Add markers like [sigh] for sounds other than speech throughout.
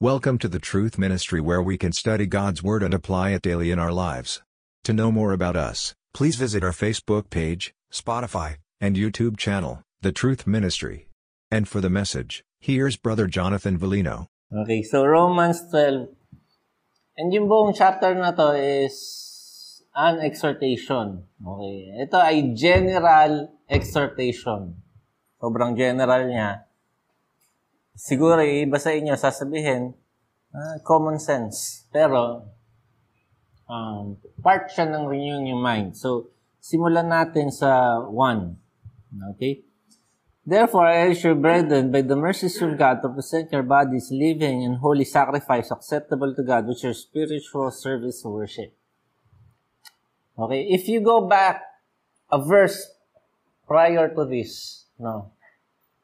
Welcome to the Truth Ministry where we can study God's Word and apply it daily in our lives. To know more about us, please visit our Facebook page, Spotify, and YouTube channel, The Truth Ministry. And for the message, here's Brother Jonathan Valino. Okay, so Romans 12. And yung buong chapter na to is an exhortation. Okay, ito ay general exhortation. Sobrang general niya. Siguro iba sa inyo sasabihin, ah, common sense. Pero, um, part siya ng renewing your mind. So, simulan natin sa 1. Okay? Therefore, I urge you, brethren, by the mercies of God, to present your bodies living and holy sacrifice acceptable to God, which is spiritual service worship. Okay, if you go back a verse prior to this, no,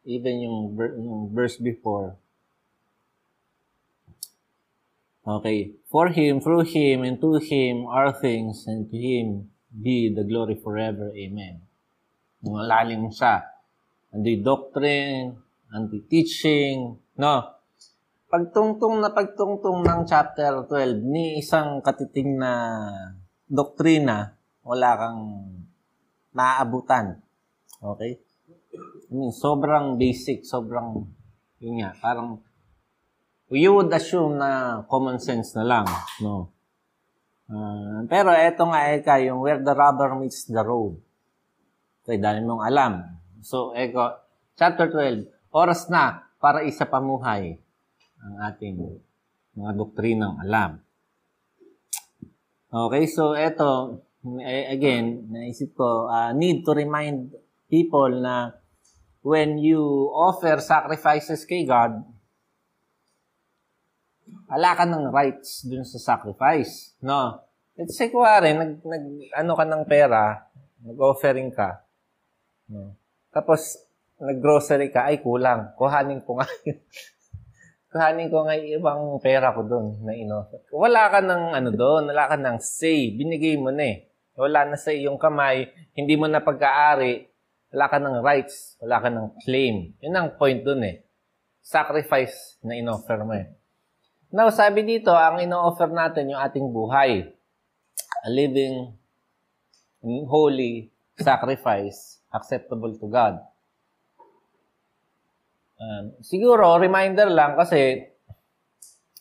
even yung, yung verse before, Okay. For Him, through Him, and to Him are things, and to Him be the glory forever. Amen. Malalim siya. Ando'y doctrine, anti-teaching, no? Pagtungtong na pagtungtong ng chapter 12, ni isang katiting na doktrina, wala kang maaabutan. Okay? Mean, sobrang basic, sobrang, yun nga, parang you would assume na common sense na lang, no? Uh, pero eto nga eka, yung where the rubber meets the road. Okay, dahil mong alam. So, eko, chapter 12, oras na para isa pamuhay ang ating mga doktrinang alam. Okay, so eto, again, naisip ko, uh, need to remind people na when you offer sacrifices kay God, wala ka ng rights dun sa sacrifice. No? Let's say, kuwari, nag, nag, ano ka ng pera, nag-offering ka, no? tapos, nag-grocery ka, ay, kulang. Kuhanin ko nga [laughs] Kuhanin ko nga ibang pera ko doon na ino. Wala ka ng ano doon, wala ka ng say. Binigay mo na eh. Wala na sa iyong kamay, hindi mo na pagkaari, wala ka ng rights, wala ka ng claim. Yun ang point doon eh. Sacrifice na inoffer mo eh. Now, sabi dito, ang ino-offer natin yung ating buhay. A living, holy sacrifice acceptable to God. Um, siguro, reminder lang kasi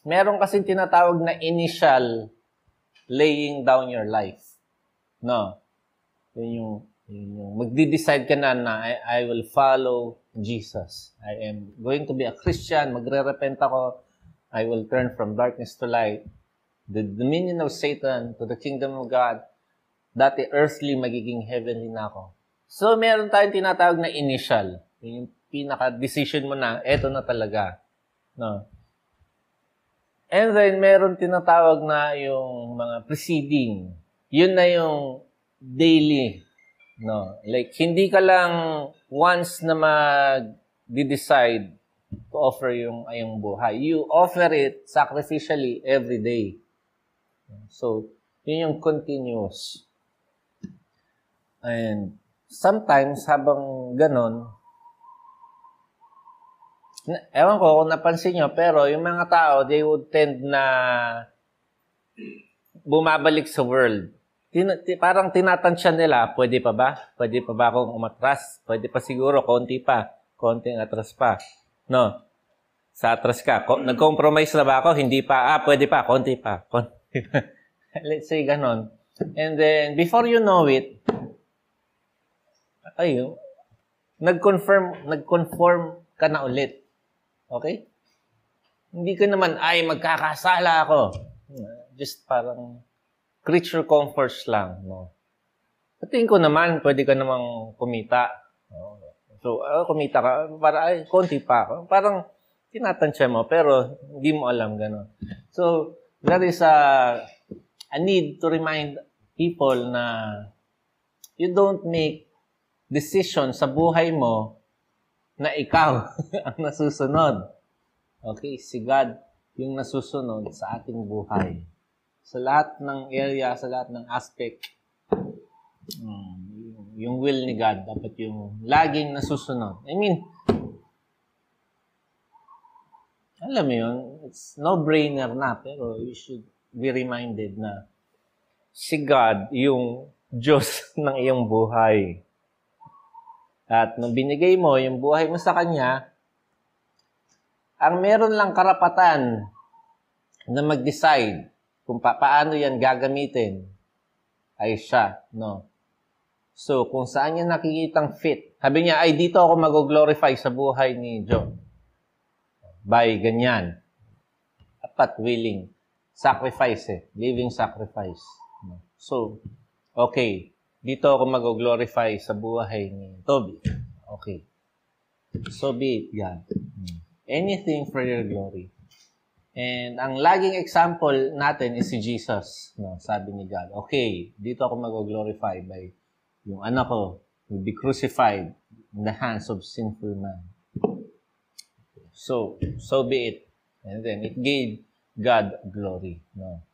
meron kasi tinatawag na initial laying down your life. No? Yun yung magdi-decide ka na na I, I will follow Jesus. I am going to be a Christian. Magre-repent ako I will turn from darkness to light, the dominion of Satan to the kingdom of God, dati earthly, magiging heavenly na ako. So, meron tayong tinatawag na initial. Yung pinaka-decision mo na, eto na talaga. No? And then, meron tinatawag na yung mga preceding. Yun na yung daily. No? Like, hindi ka lang once na mag-decide to offer yung ayong buhay. You offer it sacrificially every day. So, yun yung continuous. And sometimes, habang ganon, ewan ko kung napansin nyo, pero yung mga tao, they would tend na bumabalik sa world. Tin- parang tinatansya nila, pwede pa ba? Pwede pa ba akong umatras? Pwede pa siguro, konti pa. Konting atras pa. No. Sa atras ka. Ko- nag-compromise na ba ako? Hindi pa. Ah, pwede pa. Konti pa. Konti pa. [laughs] Let's say ganon. And then, before you know it, ayun, nag-confirm, nag-conform ka na ulit. Okay? Hindi ka naman, ay, magkakasala ako. Just parang creature comforts lang. No? Sa tingin ko naman, pwede ka namang kumita. No? So, uh, kumita ka, para ay, konti pa. Parang tinatansya mo, pero hindi mo alam gano'n. So, that is a, a need to remind people na you don't make decision sa buhay mo na ikaw [laughs] ang nasusunod. Okay, si God yung nasusunod sa ating buhay. Sa lahat ng area, sa lahat ng aspect, um, yung will ni God, dapat yung laging nasusunod. I mean, alam mo yun, it's no-brainer na, pero you should be reminded na si God yung Diyos [laughs] ng iyong buhay. At nung binigay mo yung buhay mo sa Kanya, ang meron lang karapatan na mag-decide kung pa- paano yan gagamitin ay siya, no? So, kung saan niya nakikitang fit. Sabi niya, ay dito ako mag-glorify sa buhay ni John. By ganyan. Dapat willing. Sacrifice eh. Living sacrifice. So, okay. Dito ako mag-glorify sa buhay ni Toby. Okay. So be it, God. Anything for your glory. And ang laging example natin is si Jesus. No, sabi ni God, okay, dito ako mag-glorify by yung anak ko will be crucified in the hands of sinful man. So, so be it. And then it gave God glory. No?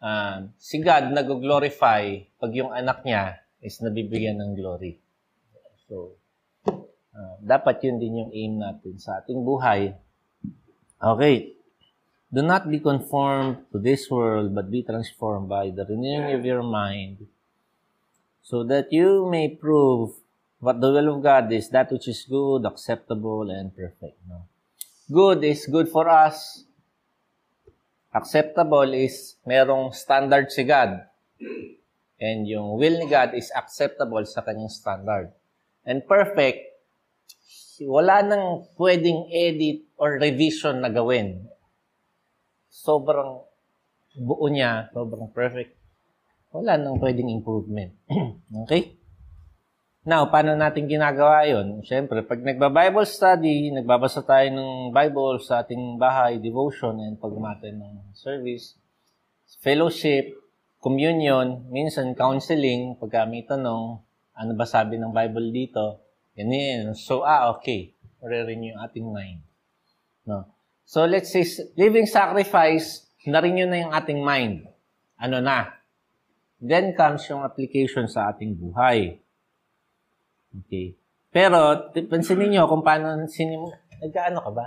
Um, si God nag-glorify pag yung anak niya is nabibigyan ng glory. So, uh, dapat yun din yung aim natin sa ating buhay. Okay. Do not be conformed to this world, but be transformed by the renewing of your mind, so that you may prove what the will of God is, that which is good, acceptable, and perfect. No? Good is good for us. Acceptable is merong standard si God. And yung will ni God is acceptable sa kanyang standard. And perfect, wala nang pwedeng edit or revision na gawin. Sobrang buo niya, sobrang perfect. Wala nang pwedeng improvement. [clears throat] okay? Now, paano natin ginagawa yon? Siyempre, pag nagba-Bible study, nagbabasa tayo ng Bible sa ating bahay, devotion, and pag ng service, fellowship, communion, minsan counseling, pag may tanong, ano ba sabi ng Bible dito? Yan yan. So, ah, okay. Re-renew ating mind. No? So, let's say, living sacrifice, na-renew na yung ating mind. Ano na? Then comes yung application sa ating buhay. Okay. Pero, pansinin nyo kung paano sinim... Nagkaano ka ba?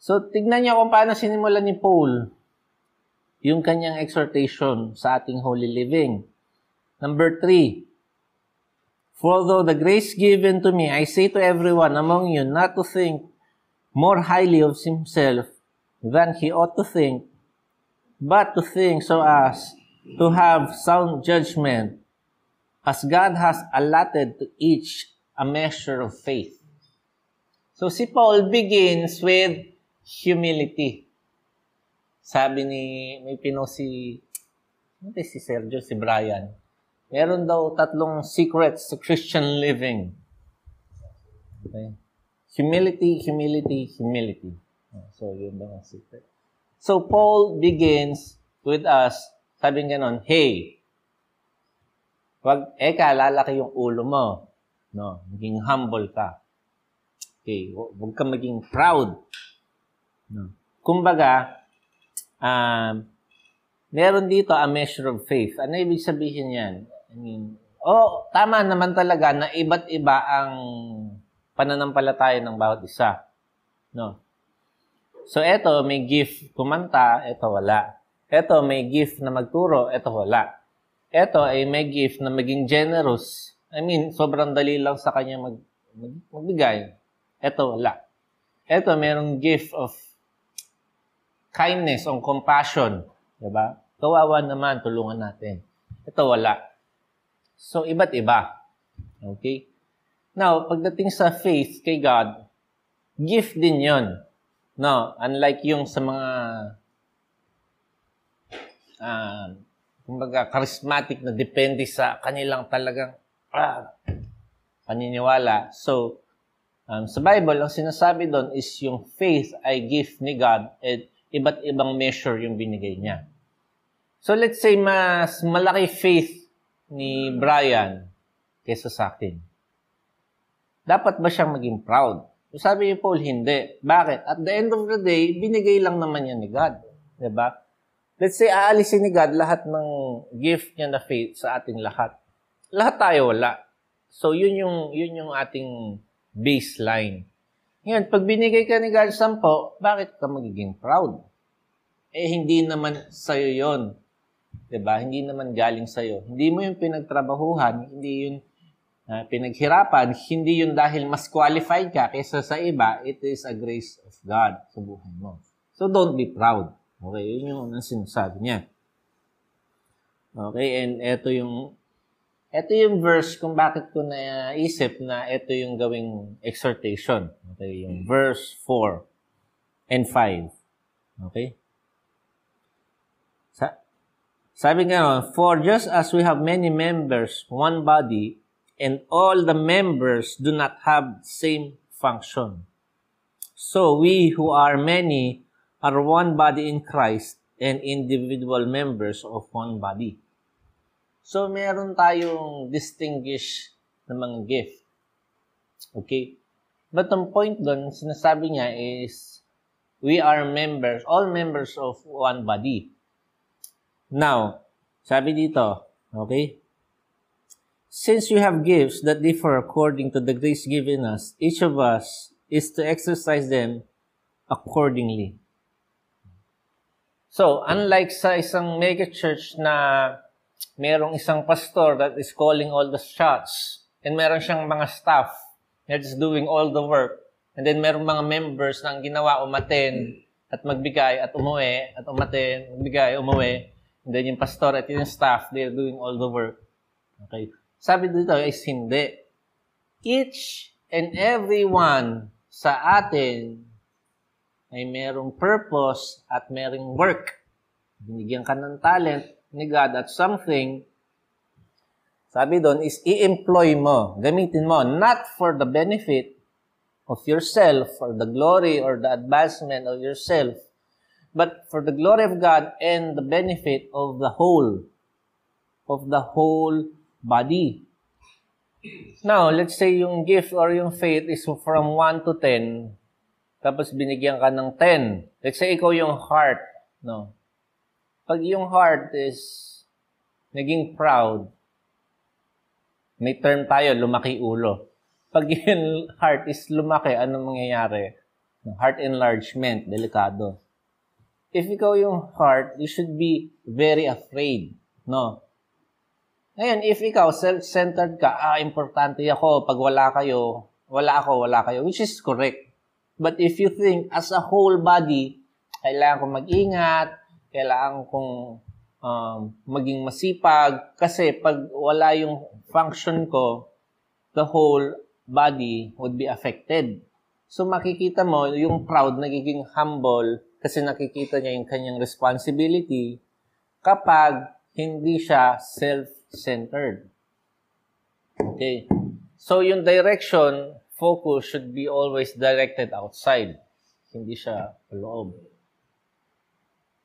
So, tignan nyo kung paano sinimulan ni Paul yung kanyang exhortation sa ating holy living. Number three, For though the grace given to me, I say to everyone among you not to think more highly of himself than he ought to think, but to think so as to have sound judgment as God has allotted to each a measure of faith. So si Paul begins with humility. Sabi ni, may pino si, hindi si Sergio, si Brian. Meron daw tatlong secrets sa Christian living. Okay? Humility, humility, humility. So, yun daw ang secret. So, Paul begins with us, sabi ganon, Hey, Wag, eka, lalaki yung ulo mo. No, maging humble ka. Okay, huwag ka maging proud. No. Kumbaga, um, meron dito a measure of faith. Ano ibig sabihin yan? I mean, oh, tama naman talaga na iba't iba ang pananampalataya ng bawat isa. No. So, eto, may gift kumanta, eto wala. Eto, may gift na magturo, eto wala eto ay may gift na maging generous. I mean, sobrang dali lang sa kanya mag, mag magbigay. Eto, wala. Eto, merong gift of kindness or compassion. Diba? Kawawa naman, tulungan natin. Ito, wala. So, iba't iba. Okay? Now, pagdating sa faith kay God, gift din yon. No, unlike yung sa mga uh, kumbaga, charismatic na depende sa kanilang talagang ah, paniniwala. So, um, sa Bible, ang sinasabi doon is yung faith ay gift ni God at iba't ibang measure yung binigay niya. So, let's say mas malaki faith ni Brian kesa sa akin. Dapat ba siyang maging proud? Sabi ni Paul, hindi. Bakit? At the end of the day, binigay lang naman yan ni God. Diba? Let's say, aalisin ni God lahat ng gift niya na faith sa ating lahat. Lahat tayo wala. So, yun yung, yun yung ating baseline. Ngayon, pag binigay ka ni God 10, bakit ka magiging proud? Eh, hindi naman sa'yo yon 'di ba? Hindi naman galing sa iyo. Hindi mo yung pinagtrabahuhan, hindi yun uh, pinaghirapan, hindi yun dahil mas qualified ka kaysa sa iba, it is a grace of God sa buhay mo. So don't be proud. Okay, yun yung ang sinasabi niya. Okay, and ito yung ito yung verse kung bakit ko naisip na ito yung gawing exhortation. Okay, yung verse 4 and 5. Okay? Sa, sabi nga, For just as we have many members, one body, and all the members do not have same function. So we who are many are one body in Christ and individual members of one body. So, meron tayong distinguish na mga gift. Okay? But ang point doon, sinasabi niya is, we are members, all members of one body. Now, sabi dito, okay? Since you have gifts that differ according to the grace given us, each of us is to exercise them accordingly. So, unlike sa isang mega church na merong isang pastor that is calling all the shots and meron siyang mga staff that's doing all the work. And then meron mga members na ang ginawa umaten at magbigay at umuwi at umaten, magbigay, umuwi. Then yung pastor at yung staff, they're doing all the work. Okay. Sabi dito is hindi. Each and every one sa atin ay merong purpose at merong work. Binigyan ka ng talent, ni God at something, sabi doon is i-employ mo, gamitin mo, not for the benefit of yourself or the glory or the advancement of yourself, but for the glory of God and the benefit of the whole, of the whole body. Now, let's say yung gift or yung faith is from 1 to 10, tapos binigyan ka ng 10. Let's say ikaw yung heart, no? Pag yung heart is naging proud, may term tayo, lumaki ulo. Pag [laughs] yung heart is lumaki, ano mangyayari? Heart enlargement, delikado. If ikaw yung heart, you should be very afraid. No? Ngayon, if ikaw self-centered ka, ah, importante ako, pag wala kayo, wala ako, wala kayo, which is correct. But if you think, as a whole body, kailangan ko mag-ingat, kailangan kong um, maging masipag kasi pag wala yung function ko, the whole body would be affected. So makikita mo, yung proud nagiging humble kasi nakikita niya yung kanyang responsibility kapag hindi siya self-centered. Okay. So yung direction, focus should be always directed outside. Hindi siya loob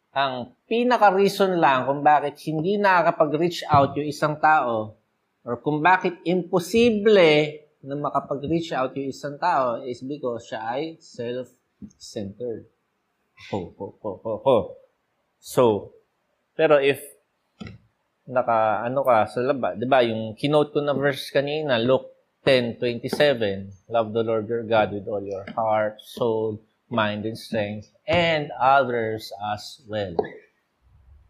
ang pinaka-reason lang kung bakit hindi nakakapag-reach out yung isang tao or kung bakit imposible na makapag-reach out yung isang tao is because siya ay self-centered. Ho, ho, ho, ho, ho. So, pero if naka ano ka sa laba, 'di ba? Yung kinote ko na verse kanina, Luke 10:27, love the Lord your God with all your heart, soul, mind, and strength, and others as well.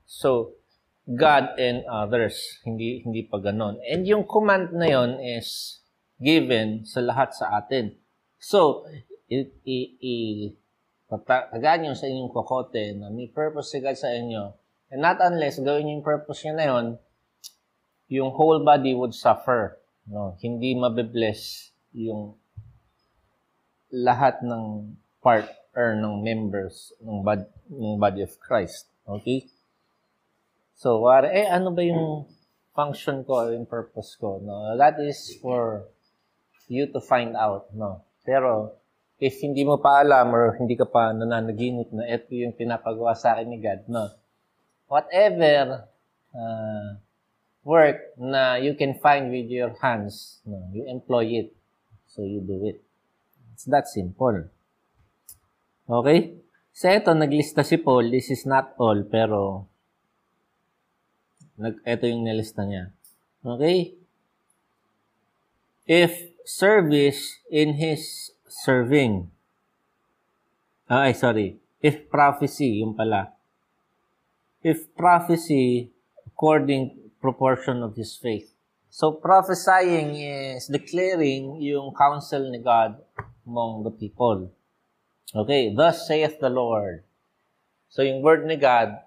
So, God and others, hindi hindi pa ganon. And yung command na yon is given sa lahat sa atin. So, i, i, i tagaan nyo sa inyong kokote na may purpose si God sa inyo. And not unless gawin nyo yung purpose nyo na yon, yung whole body would suffer. No, hindi mabe-bless yung lahat ng part or ng members ng, body, ng body of Christ. Okay? So, eh, ano ba yung function ko or yung purpose ko? No? That is for you to find out. No? Pero, if hindi mo pa alam or hindi ka pa nananaginip na ito yung pinapagawa sa akin ni God, no? Whatever uh, work na you can find with your hands, no? you employ it. So, you do it. It's that simple. Okay? Sa ito, naglista si Paul. This is not all, pero nag, ito yung nilista niya. Okay? If service in his serving. ay sorry, if prophecy, yung pala. If prophecy according proportion of his faith. So prophesying is declaring yung counsel ni God among the people. Okay, thus saith the Lord. So yung word ni God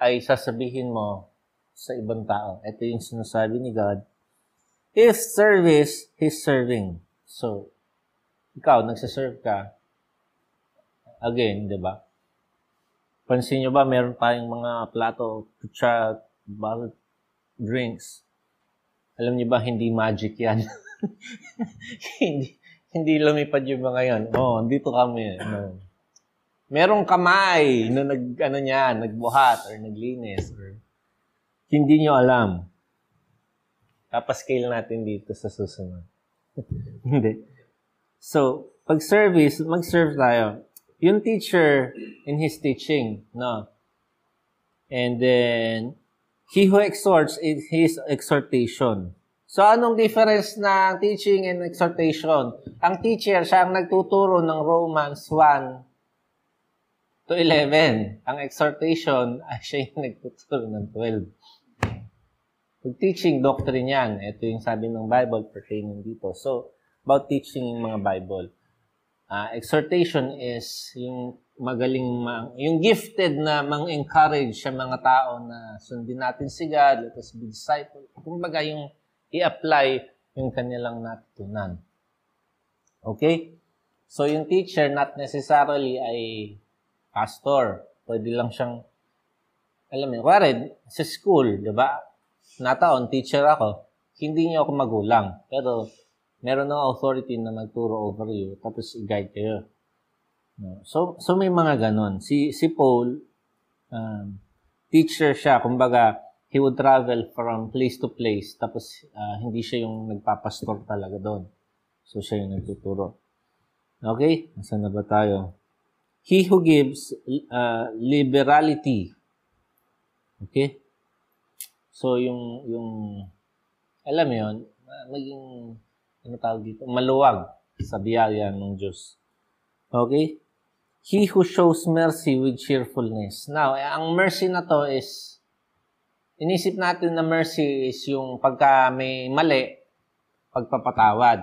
ay sasabihin mo sa ibang tao. Ito yung sinasabi ni God. If service, He's serving. So, ikaw, nagsaserve ka, again, di ba? Pansin nyo ba, meron tayong mga plato, kutsa, bottled drinks. Alam niyo ba, hindi magic yan. [laughs] hindi, hindi lumipad yung mga yan. Oh, dito kami. No. Merong kamay na nag, ano niya, nagbuhat or naglinis or hindi nyo alam. Kapascale natin dito sa susunod. [laughs] hindi. So, pag service, mag-serve tayo. Yung teacher in his teaching, no? And then, he who exhorts is his exhortation. So, anong difference ng teaching and exhortation? Ang teacher, siya ang nagtuturo ng Romans 1 to 11. Ang exhortation, ay [laughs] siya yung nagtuturo ng 12. Pag teaching, doctrine yan. Ito yung sabi ng Bible pertaining dito. So, about teaching mga Bible. Uh, exhortation is yung magaling, mang, yung gifted na mang-encourage sa mga tao na sundin natin si God, let us be disciple. Kumbaga, yung i-apply yung kanilang natutunan. Okay? So, yung teacher not necessarily ay pastor. Pwede lang siyang, alam mo, kuwari, sa school, di ba? nataon, teacher ako, hindi niyo ako magulang. Pero, meron ng authority na magturo over you, tapos i-guide kayo. So, so may mga ganon. Si, si Paul, um, teacher siya, kumbaga, he would travel from place to place, tapos uh, hindi siya yung nagpapastor talaga doon. So, siya yung nagtuturo. Okay? Nasaan na ba tayo? He who gives uh, liberality. Okay? So, yung, yung, alam mo yun, maging, ano tawag dito, maluwag sa biyaya ng Diyos. Okay? He who shows mercy with cheerfulness. Now, eh, ang mercy na to is, inisip natin na mercy is yung pagka may mali, pagpapatawad.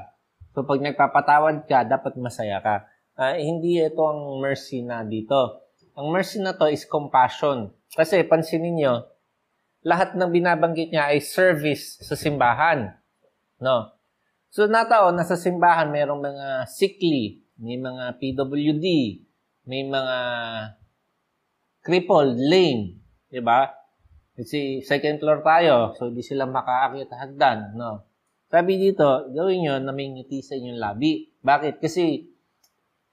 So, pag nagpapatawad ka, dapat masaya ka. Uh, hindi ito ang mercy na dito. Ang mercy na to is compassion. Kasi, pansinin nyo, lahat ng binabanggit niya ay service sa simbahan. No? So nataon, nasa simbahan mayroong mga sickly, may mga PWD, may mga crippled, lame, di ba? Kasi second floor tayo, so hindi sila makaakyat hagdan, no? Sabi dito, gawin nyo na may ngiti sa inyong labi. Bakit? Kasi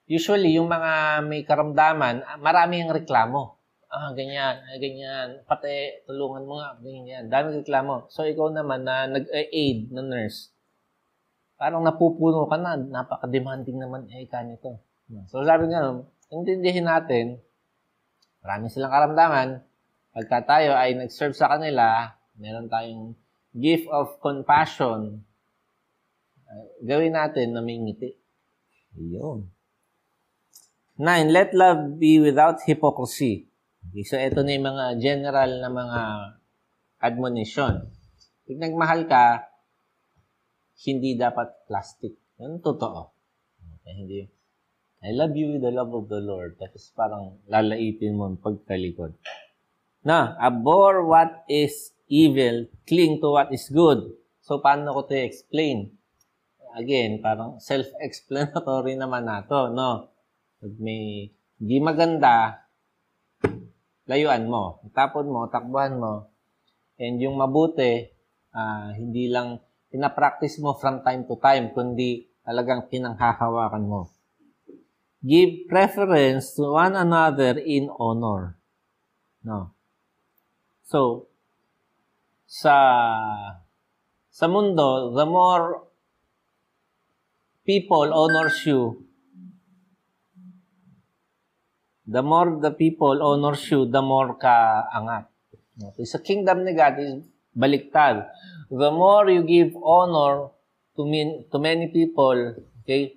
usually yung mga may karamdaman, marami ang reklamo ah, ganyan, ah, ganyan, pati tulungan mo nga, ganyan. Dami reklamo. So, ikaw naman na nag-aid na nurse, parang napupuno ka na, napaka-demanding naman eh ka nito. So, sabi nga, intindihin natin, marami silang karamdaman, pagka tayo ay nag-serve sa kanila, meron tayong gift of compassion, uh, gawin natin na may ngiti. Iyon. Nine, let love be without hypocrisy. Okay, so ito na yung mga general na mga admonition. Pag nagmahal ka, hindi dapat plastic. Yan totoo. Okay, hindi. I love you with the love of the Lord. Tapos parang lalaitin mo ang pagkalikod. Na, abhor what is evil, cling to what is good. So, paano ko to explain? Again, parang self-explanatory [laughs] naman nato, no? Pag may di maganda, layuan mo. Tapon mo, takbuhan mo. And yung mabuti, uh, hindi lang pinapractice mo from time to time, kundi talagang pinanghahawakan mo. Give preference to one another in honor. No. So, sa sa mundo, the more people honors you, the more the people honors you, the more ka angat. Okay, sa kingdom ni God is baliktad. The more you give honor to, min, to many people, okay,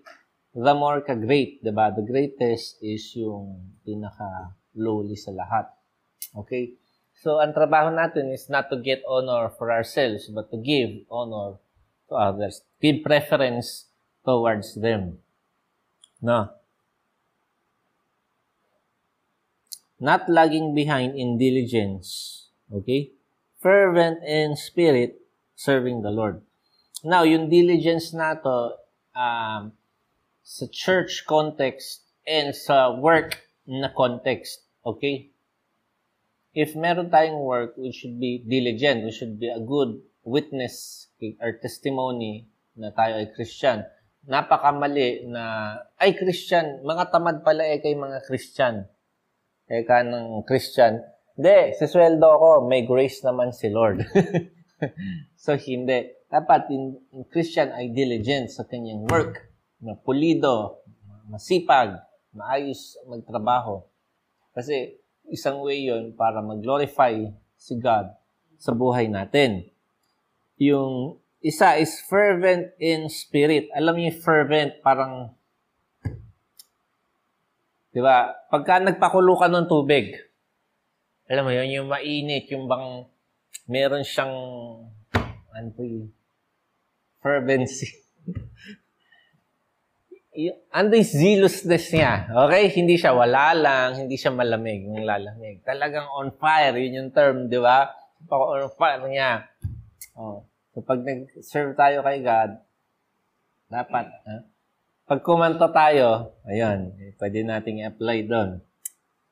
the more ka-great, di ba? The greatest is yung pinaka-lowly sa lahat. Okay? So, ang trabaho natin is not to get honor for ourselves, but to give honor to others. Give preference towards them. No? Not lagging behind in diligence. Okay? Fervent in spirit, serving the Lord. Now, yung diligence na to, um, sa church context and sa work na context. Okay? if meron tayong work, we should be diligent. We should be a good witness or testimony na tayo ay Christian. Napakamali na, ay Christian, mga tamad pala eh kay mga Christian. Eh ka ng Christian. Hindi, sisweldo ako, may grace naman si Lord. [laughs] [laughs] so, hindi. Dapat in, in Christian ay diligent sa kanyang work. Na pulido, masipag, maayos magtrabaho. Kasi isang way yon para mag-glorify si God sa buhay natin. Yung isa is fervent in spirit. Alam niyo fervent, parang, di ba, pagka nagpakulo ka ng tubig, alam mo yun, yung mainit, yung bang meron siyang, ano po yun, fervency. [laughs] ando yung zealousness niya. Okay? Hindi siya wala lang, hindi siya malamig, yung lalamig. Talagang on fire, yun yung term, di ba? On fire niya. Oh. So, pag nag-serve tayo kay God, dapat, ha? pag kumanto tayo, ayun, pwede nating i-apply doon.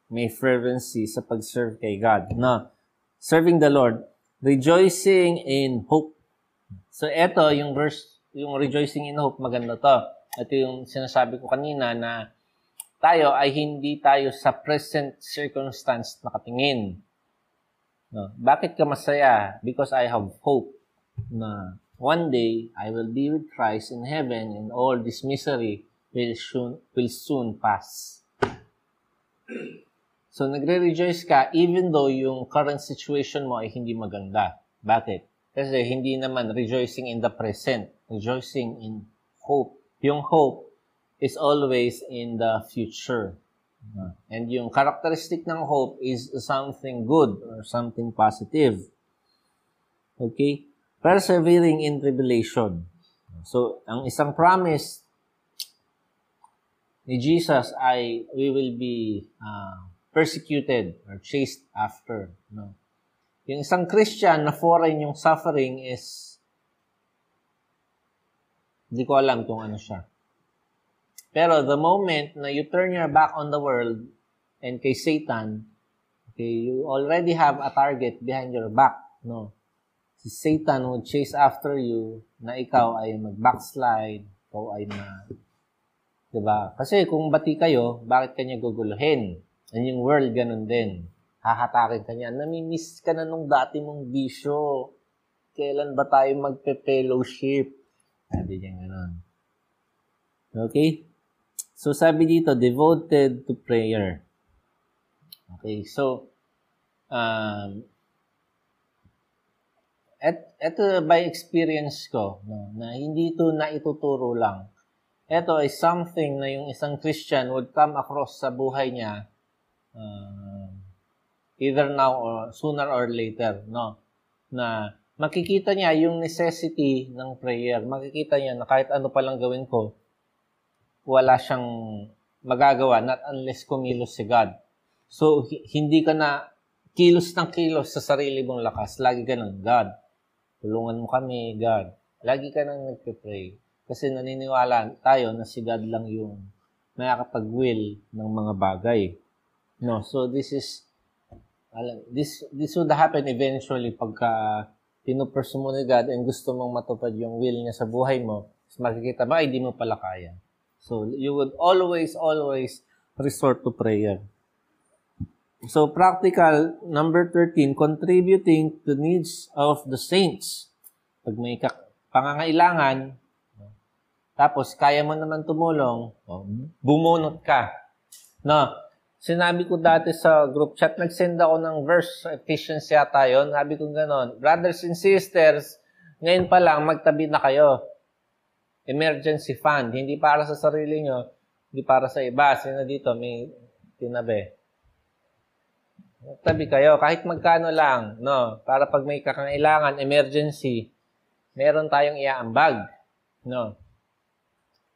May fervency sa pag-serve kay God. No. Serving the Lord, rejoicing in hope. So, eto, yung verse, yung rejoicing in hope, maganda to ito yung sinasabi ko kanina na tayo ay hindi tayo sa present circumstance nakatingin. No? Bakit ka masaya? Because I have hope na one day I will be with Christ in heaven and all this misery will soon, will soon pass. So, nagre-rejoice ka even though yung current situation mo ay hindi maganda. Bakit? Kasi hindi naman rejoicing in the present, rejoicing in hope yung hope is always in the future. And yung characteristic ng hope is something good or something positive. Okay? Persevering in tribulation. So, ang isang promise ni Jesus ay we will be uh, persecuted or chased after. No? Yung isang Christian na foreign yung suffering is hindi ko alam kung ano siya. Pero the moment na you turn your back on the world and kay Satan, okay, you already have a target behind your back, no? Si Satan would chase after you na ikaw ay mag-backslide, ikaw ay ma... Diba? Kasi kung bati kayo, bakit kanya guguluhin? And yung world, ganun din. Hahatakin kanya. Namimiss ka na nung dati mong bisyo. Kailan ba tayo magpe-fellowship? Sabi niya gano'n. Okay? So, sabi dito, devoted to prayer. Okay, so, um, et, eto by experience ko, no, na hindi ito na ituturo lang. Ito is something na yung isang Christian would come across sa buhay niya uh, either now or sooner or later, no? Na makikita niya yung necessity ng prayer. Makikita niya na kahit ano palang gawin ko, wala siyang magagawa, not unless kumilos si God. So, hindi ka na kilos ng kilos sa sarili mong lakas. Lagi ka ng, God, tulungan mo kami, God. Lagi ka nang nagpe-pray. Kasi naniniwala tayo na si God lang yung nakakapag-will ng mga bagay. No, so this is this this would happen eventually pagka pinupursue mo ni God and gusto mong matupad yung will niya sa buhay mo, makikita ba, ay di mo pala kaya. So, you would always, always resort to prayer. So, practical, number 13, contributing to needs of the saints. Pag may pangangailangan, tapos kaya mo naman tumulong, oh, bumunot ka. No, Sinabi ko dati sa group chat, nag-send ako ng verse, Ephesians yata yun. Sabi ko ganon, brothers and sisters, ngayon pa lang, magtabi na kayo. emergency fund. Hindi para sa sarili nyo, hindi para sa iba. Sino dito may tinabi? Tabi kayo, kahit magkano lang, no? Para pag may kakailangan, emergency, meron tayong iaambag, no?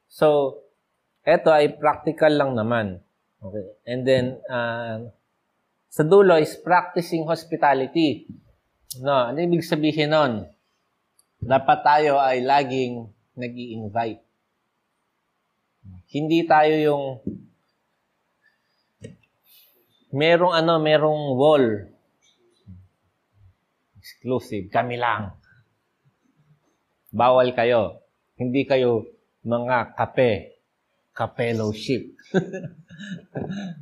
So, eto ay practical lang naman. Okay. And then, uh, sa dulo is practicing hospitality. No, ano ibig sabihin nun? Dapat tayo ay laging nag invite Hindi tayo yung merong ano, merong wall. Exclusive. Kami lang. Bawal kayo. Hindi kayo mga kape. Kapellowship. [laughs]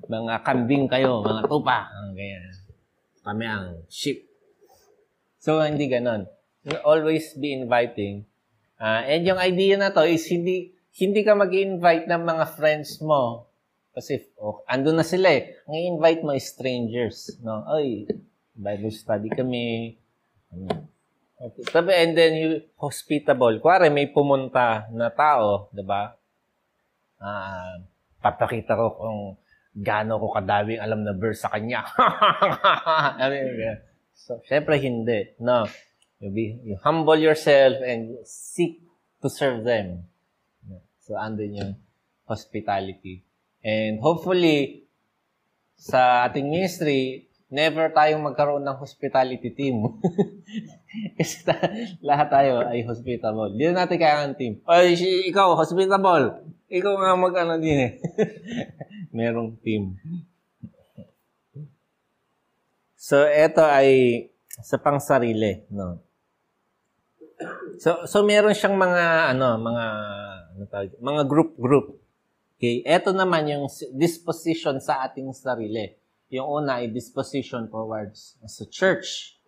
mga kambing kayo, mga tupa. Ganyan. Kami ang ship. So, hindi ganon. Always be inviting Uh, and yung idea na to is hindi hindi ka mag-invite ng mga friends mo kasi oh, andun na sila eh. Ang invite mo is strangers, no? Ay, Bible study kami. Okay. Sabi, and then you hospitable. Kuwari, may pumunta na tao, di ba? Uh, papakita ko kung gaano ko kadaming alam na verse sa kanya. [laughs] I mean, so, syempre hindi. No. You, be, you humble yourself and seek to serve them. So, andun yung hospitality. And hopefully, sa ating ministry, never tayong magkaroon ng hospitality team. [laughs] Kasi ta- lahat tayo ay hospitable. Hindi na natin kaya ng team. Ay, ikaw, hospitable. Ikaw nga mag-ano din eh. [laughs] Merong team. So, ito ay sa pang sarili, no? So so meron siyang mga ano, mga ano tawag, mga group group. Okay, ito naman yung disposition sa ating sarili. Yung una ay disposition towards sa church.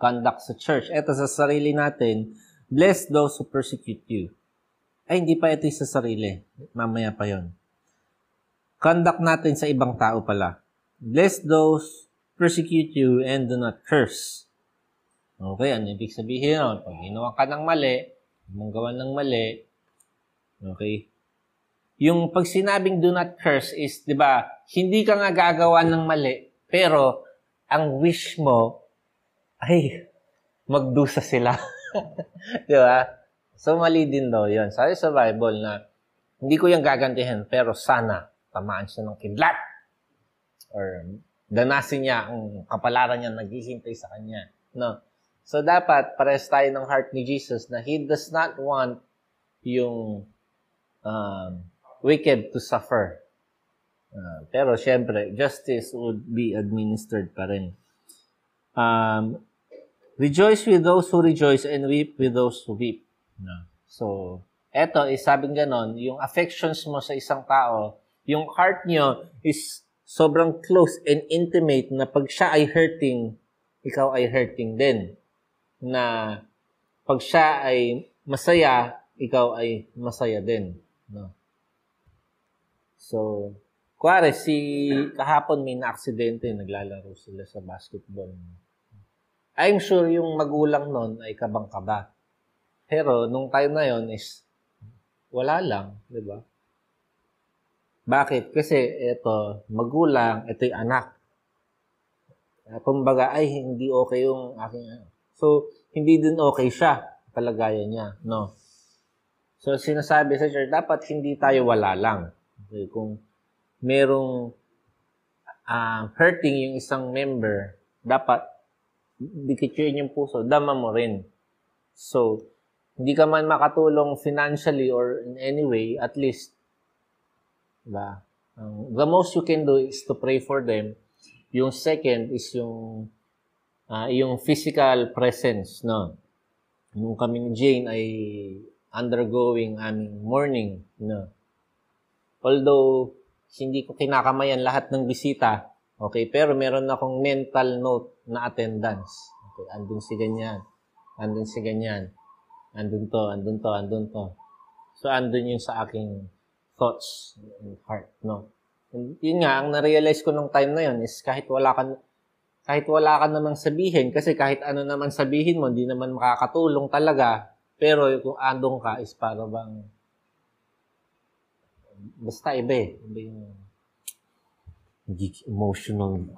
Conduct sa church. Ito sa sarili natin, bless those who persecute you. Ay, hindi pa ito sa sarili. Mamaya pa yon. Conduct natin sa ibang tao pala. Bless those persecute you and do not curse. Okay, ano ibig sabihin nun? Pag ginawa ka ng mali, mong gawa ng mali, okay, yung pag sinabing do not curse is, di ba, hindi ka nga gagawa ng mali, pero ang wish mo, ay, magdusa sila. [laughs] di ba? So, mali din daw yun. Sabi sa Bible na, hindi ko yung gagantihan, pero sana tamaan siya ng kidlat. Or danasin niya ang kapalaran niya naghihintay sa kanya. No? So, dapat pares tayo ng heart ni Jesus na He does not want yung um, wicked to suffer. Uh, pero, syempre, justice would be administered pa rin. Um, rejoice with those who rejoice and weep with those who weep. No. So, eto, is sabing ganon, yung affections mo sa isang tao, yung heart nyo is sobrang close and intimate na pag siya ay hurting, ikaw ay hurting din na pag siya ay masaya, ikaw ay masaya din. No? So, kuwari, si kahapon may na-aksidente, naglalaro sila sa basketball. I'm sure yung magulang nun ay kabang-kaba. Pero, nung time na yon is, wala lang, di ba? Bakit? Kasi ito, magulang, ito yung anak. Kumbaga, ay, hindi okay yung aking So, hindi din okay siya, palagayan niya, no? So, sinasabi sa church, dapat hindi tayo wala lang. Okay, kung merong uh, hurting yung isang member, dapat dikitsuin yung puso, dama mo rin. So, hindi ka man makatulong financially or in any way, at least, diba? Um, the most you can do is to pray for them. Yung second is yung uh, yung physical presence, no? Nung kami ni Jane ay undergoing aming mourning, no? Although, hindi ko kinakamayan lahat ng bisita, okay, pero meron akong mental note na attendance. Okay, andun si ganyan, andun si ganyan, andun to, andun to, andun to. So, andun yung sa aking thoughts and heart, no? And yun nga, ang na-realize ko nung time na yun is kahit wala ka, kahit wala ka namang sabihin, kasi kahit ano naman sabihin mo, hindi naman makakatulong talaga, pero kung andong ka is para bang Basta iba eh. Iba yung emotional.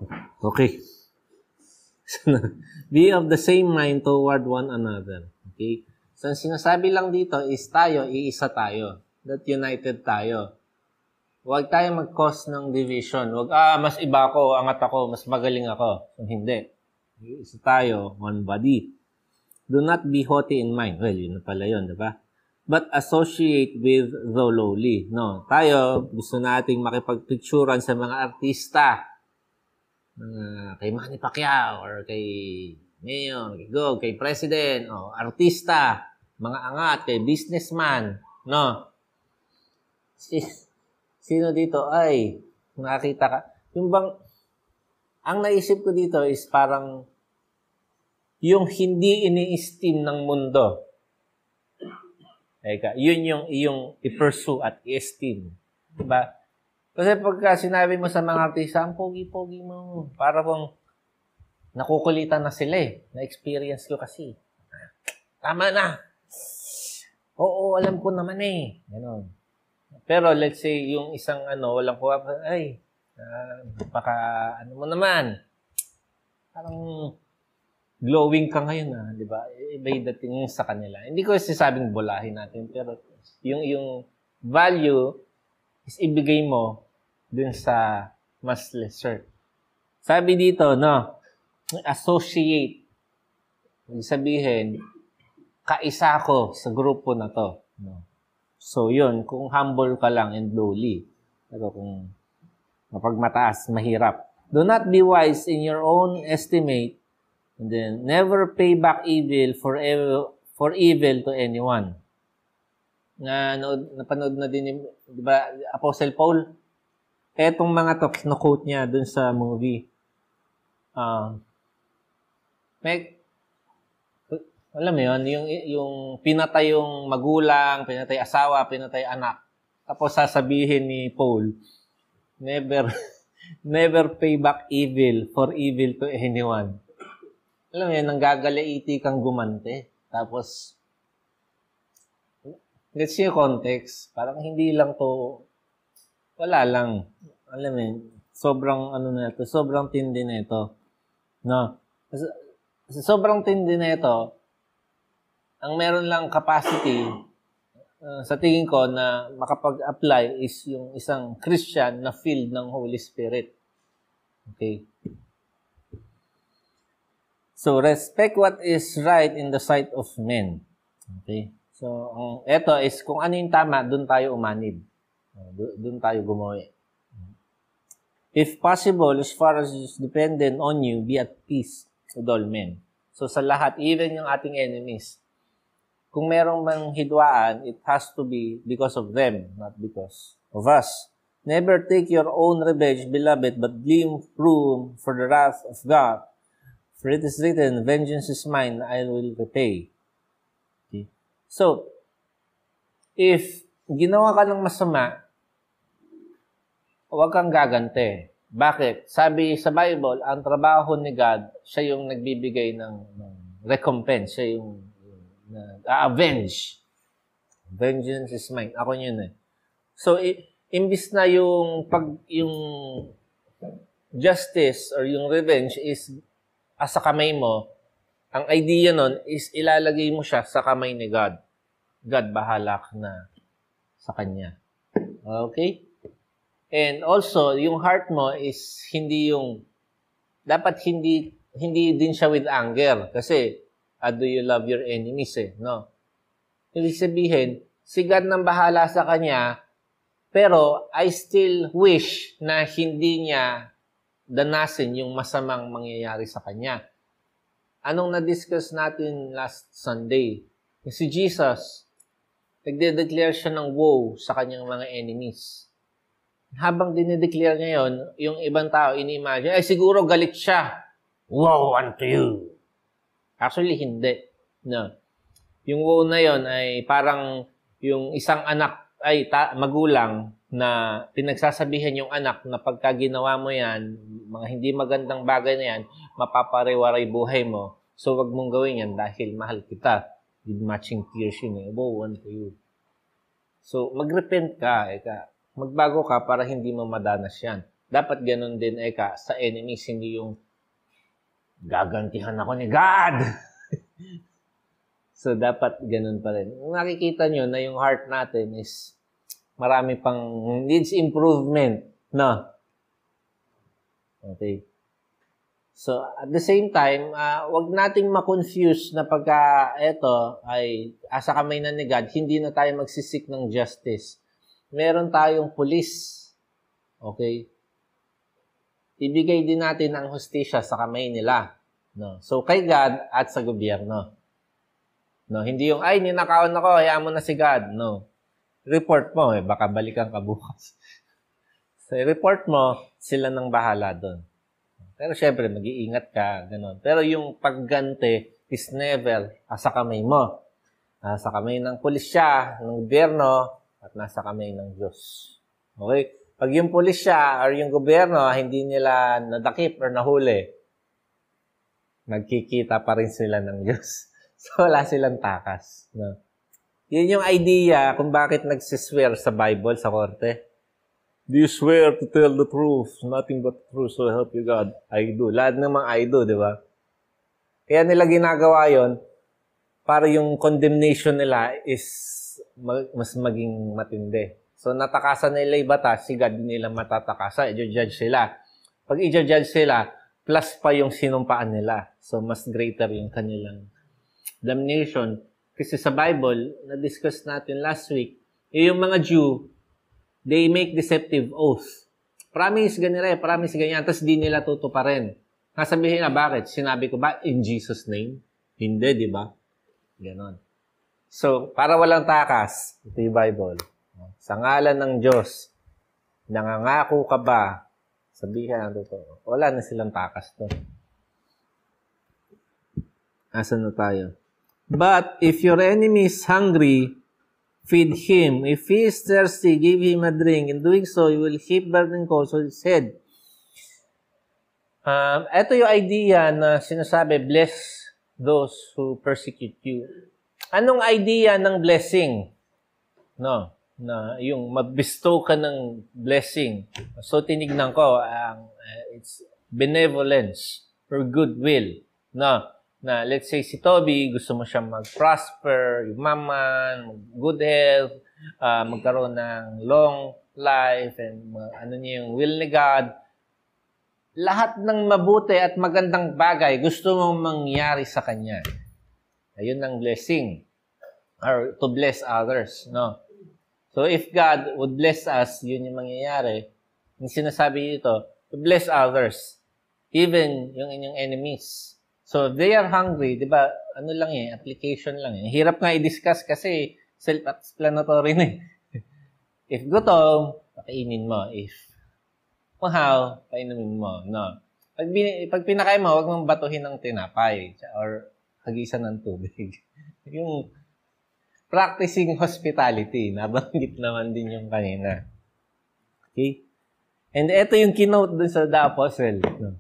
Okay. [laughs] Be of the same mind toward one another. Okay? So, ang sinasabi lang dito is tayo, iisa tayo. That united tayo. Huwag tayo mag-cause ng division. Huwag, ah, mas iba ako, angat ako, mas magaling ako. So, hindi. Isa tayo, one body. Do not be haughty in mind. Well, yun na pala yun, di ba? But associate with the lowly. No, tayo, gusto nating makipagpicturan sa mga artista. Mga kay Manny Pacquiao or kay Mayor, kay Gog, kay President, o artista, mga angat, kay businessman. No? Sino dito? Ay, nakita ka. Yung bang, ang naisip ko dito is parang yung hindi ini-esteem ng mundo. Eka, yun yung iyong i-pursue at i-esteem. Diba? Kasi pagka sinabi mo sa mga artista, ang pogi-pogi mo, para bang nakukulitan na sila eh. Na-experience ko kasi. Tama na. Oo, alam ko naman eh. Ganon. Pero let's say, yung isang ano, walang kuha, ay, uh, baka, ano mo naman, parang glowing ka ngayon ah, di ba? Iba yung dating sa kanila. Hindi ko sasabing bulahin natin, pero yung, yung value is ibigay mo dun sa mas lesser. Sabi dito, no, associate. Sabihin, kaisa ko sa grupo na to. No? So, yun, kung humble ka lang and lowly. Pero kung mapagmataas, mahirap. Do not be wise in your own estimate and then never pay back evil for evil, for evil to anyone. Na napanood na din di ba, Apostle Paul? Etong mga to, kino-quote niya dun sa movie. Uh, may, alam mo yun, yung, yung pinatay yung magulang, pinatay asawa, pinatay anak. Tapos sasabihin ni Paul, never, [laughs] never pay back evil for evil to anyone. Alam mo yan, nanggagalaiti kang gumante. Tapos, see yung context. Parang hindi lang to, wala lang. Alam mo yan, sobrang ano na ito, sobrang tindi na ito. No? Kasi sobrang tindi na ito, ang meron lang capacity uh, sa tingin ko na makapag-apply is yung isang Christian na filled ng Holy Spirit. Okay? So, respect what is right in the sight of men. Okay? So, ang ito is kung ano yung tama, doon tayo umanib. Uh, doon tayo gumawa. If possible, as far as is dependent on you, be at peace with all men. So, sa lahat, even yung ating enemies, kung merong mang hidwaan, it has to be because of them, not because of us. Never take your own revenge, beloved, but leave room for the wrath of God. For it is written, Vengeance is mine, I will repay. Okay? So, if ginawa ka ng masama, huwag kang gagante. Bakit? Sabi sa Bible, ang trabaho ni God, siya yung nagbibigay ng, ng recompense. Siya yung, yung uh, avenge. Vengeance is mine. Ako yun eh. So, i- imbis na yung pag yung justice or yung revenge is as sa kamay mo, ang idea nun is ilalagay mo siya sa kamay ni God. God, bahala na sa Kanya. Okay? And also, yung heart mo is hindi yung, dapat hindi, hindi din siya with anger. Kasi, uh, do you love your enemies eh, no? Ibig sabihin, si God nang bahala sa Kanya, pero I still wish na hindi niya danasin yung masamang mangyayari sa kanya. Anong na-discuss natin last Sunday? Si Jesus, nagde-declare siya ng woe sa kanyang mga enemies. Habang dinideclare niya yon, yung ibang tao ini-imagine, ay siguro galit siya. Woe unto you. Actually, hindi. No. Yung woe na yon ay parang yung isang anak ay ta- magulang na pinagsasabihan yung anak na pagka ginawa mo yan, mga hindi magandang bagay na yan, mapapariwaray buhay mo. So, wag mong gawin yan dahil mahal kita. With matching tears yun eh. Woe unto you. So, mag-repent ka. Eka. magbago ka para hindi mo madanas yan. Dapat ganun din, Eka, sa enemies, hindi yung gagantihan ako ni God. [laughs] so, dapat ganun pa rin. Nakikita nyo na yung heart natin is marami pang needs improvement. No? Okay. So, at the same time, uh, wag nating ma-confuse na pagka ito ay asa kamay na ni God, hindi na tayo magsisik ng justice. Meron tayong pulis. Okay? Ibigay din natin ang hustisya sa kamay nila. No? So, kay God at sa gobyerno. No, hindi yung, ay, ninakawan ako, hayaan mo na si God. No. Report mo, eh, baka balikan ka bukas. So, report mo, sila nang bahala doon. Pero syempre, mag-iingat ka, ganun. Pero yung pagganti is never sa kamay mo. Nasa kamay ng pulisya, ng gobyerno, at nasa kamay ng Diyos. Okay? Pag yung pulisya or yung gobyerno, hindi nila nadakip or nahuli, nagkikita pa rin sila ng Diyos. [laughs] So, wala silang takas. No? Yun yung idea kung bakit nagsiswear sa Bible, sa korte. Do you swear to tell the truth, nothing but the truth, so help you God? I do. Lahat mga I do, di ba? Kaya nila ginagawa yon para yung condemnation nila is mas maging matindi. So, natakasan nila yung batas, si God nila matatakasa, i-judge sila. Pag i-judge sila, plus pa yung sinumpaan nila. So, mas greater yung kanilang damnation. Kasi sa Bible, na-discuss natin last week, yung mga Jew, they make deceptive oath. Promise ganire, promise ganyan, tapos di nila tutuparin. Nasabihin na, bakit? Sinabi ko ba, in Jesus' name? Hindi, di ba? Ganon. So, para walang takas, ito yung Bible. Sa ngalan ng Diyos, nangangako ka ba? Sabihin ang totoo. Wala na silang takas doon. Asan na tayo? But if your enemy is hungry, feed him. If he is thirsty, give him a drink. In doing so, you will heap burning coals on his head. Um, ito yung idea na sinasabi, bless those who persecute you. Anong idea ng blessing? No, na yung mabistow ka ng blessing. So tinignan ko, ang uh, it's benevolence or goodwill. No, na let's say si Toby, gusto mo siyang mag-prosper, yumaman, good health, uh, magkaroon ng long life, and uh, ano niya yung will ni God. Lahat ng mabuti at magandang bagay gusto mong mangyari sa kanya. Ayun ang blessing. Or to bless others, no? So if God would bless us, yun yung mangyayari. Yung sinasabi dito, to bless others. Even yung inyong enemies. So, if they are hungry, di ba, ano lang eh, application lang eh. Hirap nga i-discuss kasi self-explanatory na eh. [laughs] If gutom, pakainin mo. If mahaw, painumin mo. No. Pag, pag pinakain mo, huwag mong batuhin ng tinapay or hagisan ng tubig. [laughs] yung practicing hospitality, nabanggit naman din yung kanina. Okay? And ito yung keynote dun sa The Apostle. No?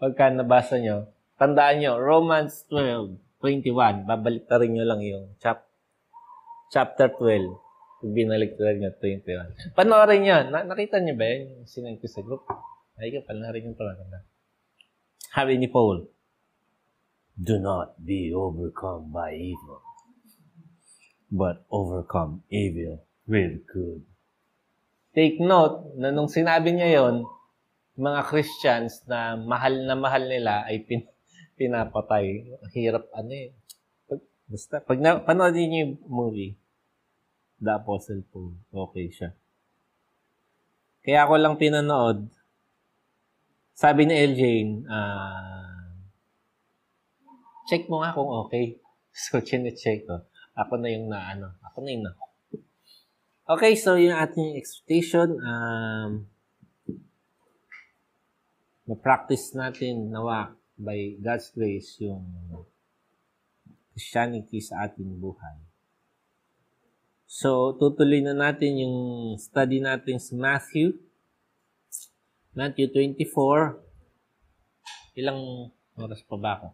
Pagka nabasa nyo, Tandaan nyo, Romans 12, 21. Babalik na rin nyo lang yung chap chapter 12. Binalik na rin nyo, 21. Panoorin nyo. Na- nakita nyo ba yun? Yung sinend ko sa group. Ay ka, panoorin nyo ito. Sabi ni Paul, Do not be overcome by evil, but overcome evil with good. Take note na nung sinabi niya yon, mga Christians na mahal na mahal nila ay pin pinapatay. Hirap ano eh. Pag, basta, pag na, panood niyo yung movie, The Apostle Paul, okay siya. Kaya ako lang pinanood, sabi ni LJ, uh, ah, check mo nga kung okay. [laughs] So, chine-check ko. Ako na yung na, ano, ako na yung na. Okay, so yung ating expectation, um, na-practice natin nawa by God's grace yung Christianity sa ating buhay. So, tutuloy na natin yung study natin sa Matthew. Matthew 24. Ilang oras pa ba ako?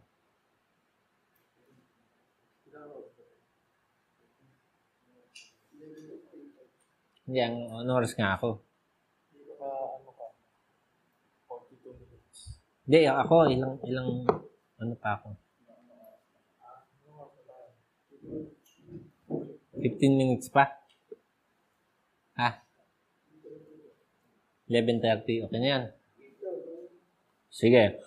Hindi, ano oras nga ako. Dito ka, ano ka, 42 minutes. Hindi, ako, ilang, ilang, ano pa ako? 15 minutes pa? Ha? 11.30, okay na yan. Sige.